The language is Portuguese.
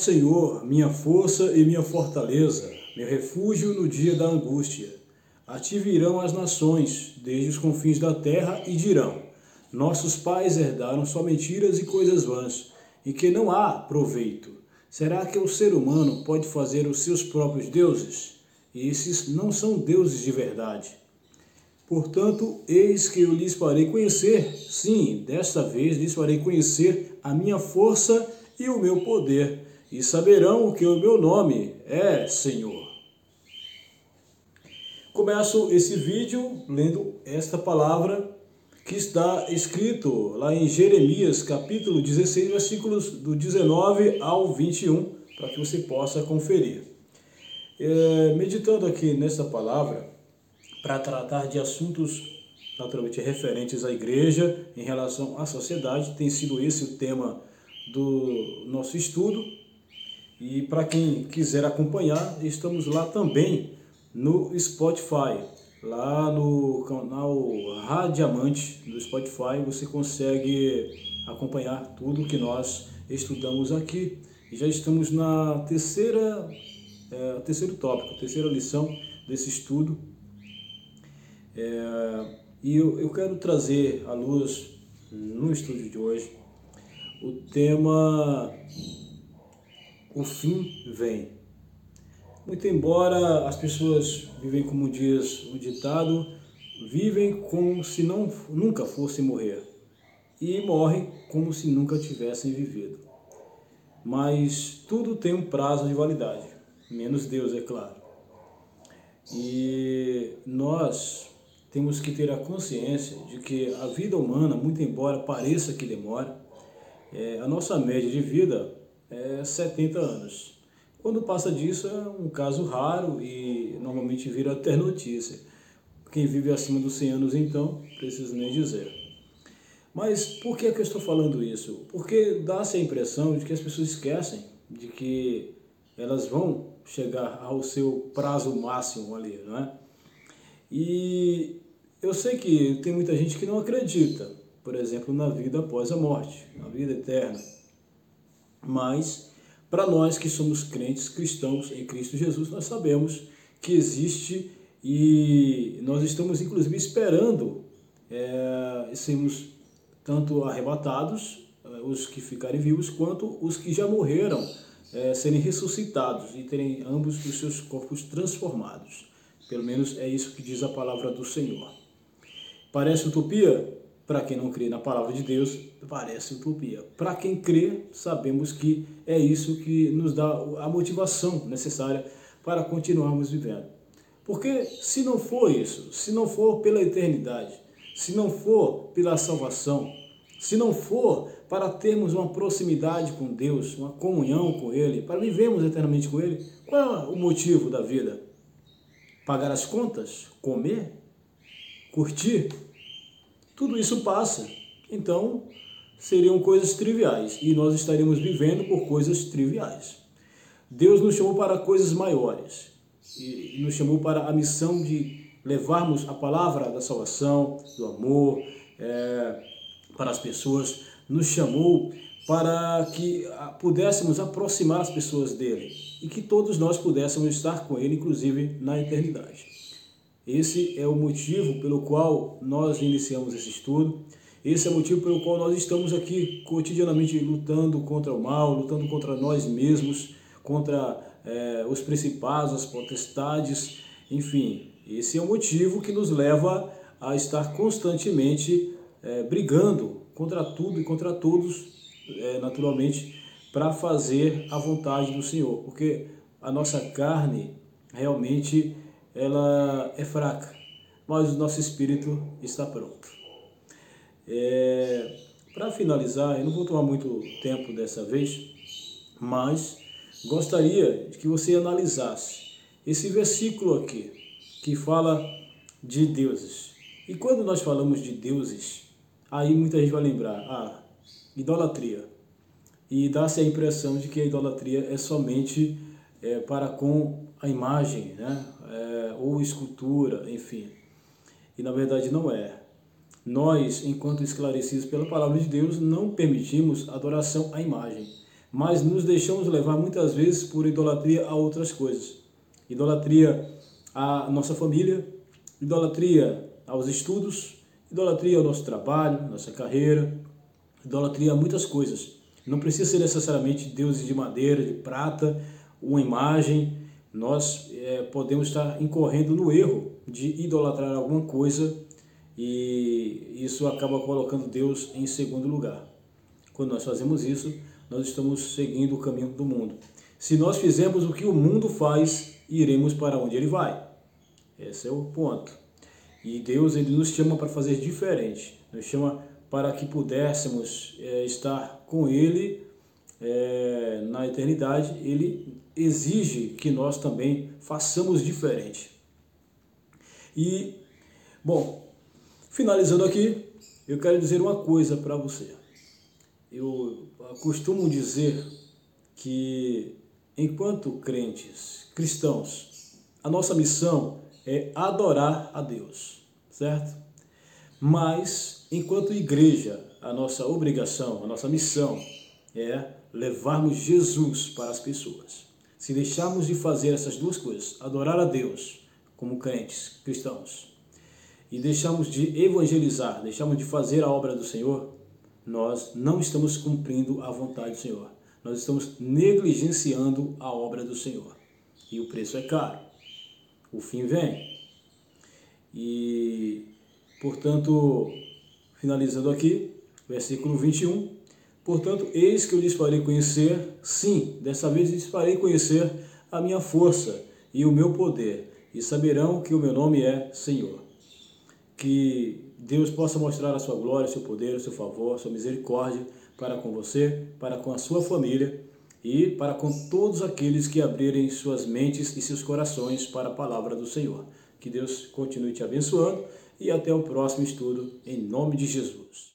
Senhor, minha força e minha fortaleza, meu refúgio no dia da angústia. A ti virão as nações, desde os confins da terra, e dirão: Nossos pais herdaram só mentiras e coisas vãs, e que não há proveito. Será que o ser humano pode fazer os seus próprios deuses? Esses não são deuses de verdade. Portanto, eis que eu lhes farei conhecer, sim, desta vez lhes farei conhecer a minha força e o meu poder, e saberão que o meu nome é Senhor. Começo esse vídeo lendo esta palavra que está escrito lá em Jeremias, capítulo 16, versículos do 19 ao 21, para que você possa conferir. É, meditando aqui nessa palavra, para tratar de assuntos naturalmente referentes à igreja em relação à sociedade, tem sido esse o tema do nosso estudo. E para quem quiser acompanhar, estamos lá também no Spotify. Lá no canal Radiamante do Spotify você consegue acompanhar tudo que nós estudamos aqui. E já estamos na terceira, é, terceiro tópico, terceira lição desse estudo. É, e eu, eu quero trazer à luz no estúdio de hoje o tema O fim vem. Muito embora as pessoas vivem como diz o ditado, vivem como se não, nunca fossem morrer e morrem como se nunca tivessem vivido. Mas tudo tem um prazo de validade, menos Deus, é claro. E nós temos que ter a consciência de que a vida humana, muito embora pareça que demora, é, a nossa média de vida é 70 anos. Quando passa disso é um caso raro e normalmente vira até notícia. Quem vive acima dos 100 anos, então, preciso nem dizer. Mas por que, é que eu estou falando isso? Porque dá-se a impressão de que as pessoas esquecem de que elas vão chegar ao seu prazo máximo ali, não é? E eu sei que tem muita gente que não acredita, por exemplo, na vida após a morte, na vida eterna. Mas para nós que somos crentes cristãos em Cristo Jesus, nós sabemos que existe e nós estamos inclusive esperando é, sermos tanto arrebatados, é, os que ficarem vivos, quanto os que já morreram, é, serem ressuscitados e terem ambos os seus corpos transformados. Pelo menos é isso que diz a palavra do Senhor. Parece utopia? Para quem não crê na palavra de Deus, parece utopia. Para quem crê, sabemos que é isso que nos dá a motivação necessária para continuarmos vivendo. Porque se não for isso, se não for pela eternidade, se não for pela salvação, se não for para termos uma proximidade com Deus, uma comunhão com Ele, para vivermos eternamente com Ele, qual é o motivo da vida? Pagar as contas? Comer? Curtir? Tudo isso passa. Então, seriam coisas triviais e nós estaríamos vivendo por coisas triviais. Deus nos chamou para coisas maiores e nos chamou para a missão de levarmos a palavra da salvação, do amor é, para as pessoas. Nos chamou para que pudéssemos aproximar as pessoas dele e que todos nós pudéssemos estar com ele, inclusive na eternidade. Esse é o motivo pelo qual nós iniciamos esse estudo. Esse é o motivo pelo qual nós estamos aqui cotidianamente lutando contra o mal, lutando contra nós mesmos, contra é, os principados, as potestades, enfim. Esse é o motivo que nos leva a estar constantemente é, brigando contra tudo e contra todos, é, naturalmente, para fazer a vontade do Senhor, porque a nossa carne realmente ela é fraca, mas o nosso espírito está pronto. É, Para finalizar, eu não vou tomar muito tempo dessa vez, mas gostaria que você analisasse esse versículo aqui, que fala de deuses. E quando nós falamos de deuses, aí muita gente vai lembrar, ah, idolatria. E dá-se a impressão de que a idolatria é somente é, para com a imagem, né? É, ou escultura, enfim. E na verdade não é. Nós, enquanto esclarecidos pela palavra de Deus, não permitimos adoração à imagem. mas nos deixamos levar muitas vezes por idolatria a outras coisas. Idolatria à nossa família, idolatria aos estudos, idolatria ao nosso trabalho, nossa carreira, idolatria a muitas coisas. Não precisa ser necessariamente deuses de madeira, de prata, uma imagem. Nós é, podemos estar incorrendo no erro de idolatrar alguma coisa e isso acaba colocando Deus em segundo lugar. Quando nós fazemos isso, nós estamos seguindo o caminho do mundo. Se nós fizermos o que o mundo faz, iremos para onde ele vai. Esse é o ponto. E Deus ele nos chama para fazer diferente. Nos chama para que pudéssemos é, estar com Ele é, na eternidade. Ele exige que nós também façamos diferente. E, bom, finalizando aqui, eu quero dizer uma coisa para você. Eu costumo dizer que, enquanto crentes, cristãos, a nossa missão é adorar a Deus, certo? Mas, enquanto igreja, a nossa obrigação, a nossa missão é levarmos Jesus para as pessoas. Se deixarmos de fazer essas duas coisas, adorar a Deus como crentes, cristãos, e deixarmos de evangelizar, deixarmos de fazer a obra do Senhor, nós não estamos cumprindo a vontade do Senhor. Nós estamos negligenciando a obra do Senhor. E o preço é caro. O fim vem. E, portanto, finalizando aqui, versículo 21. Portanto, eis que eu lhes farei conhecer, sim, dessa vez lhes farei conhecer a minha força e o meu poder, e saberão que o meu nome é Senhor. Que Deus possa mostrar a sua glória, o seu poder, o seu favor, a sua misericórdia para com você, para com a sua família e para com todos aqueles que abrirem suas mentes e seus corações para a palavra do Senhor. Que Deus continue te abençoando e até o próximo estudo, em nome de Jesus.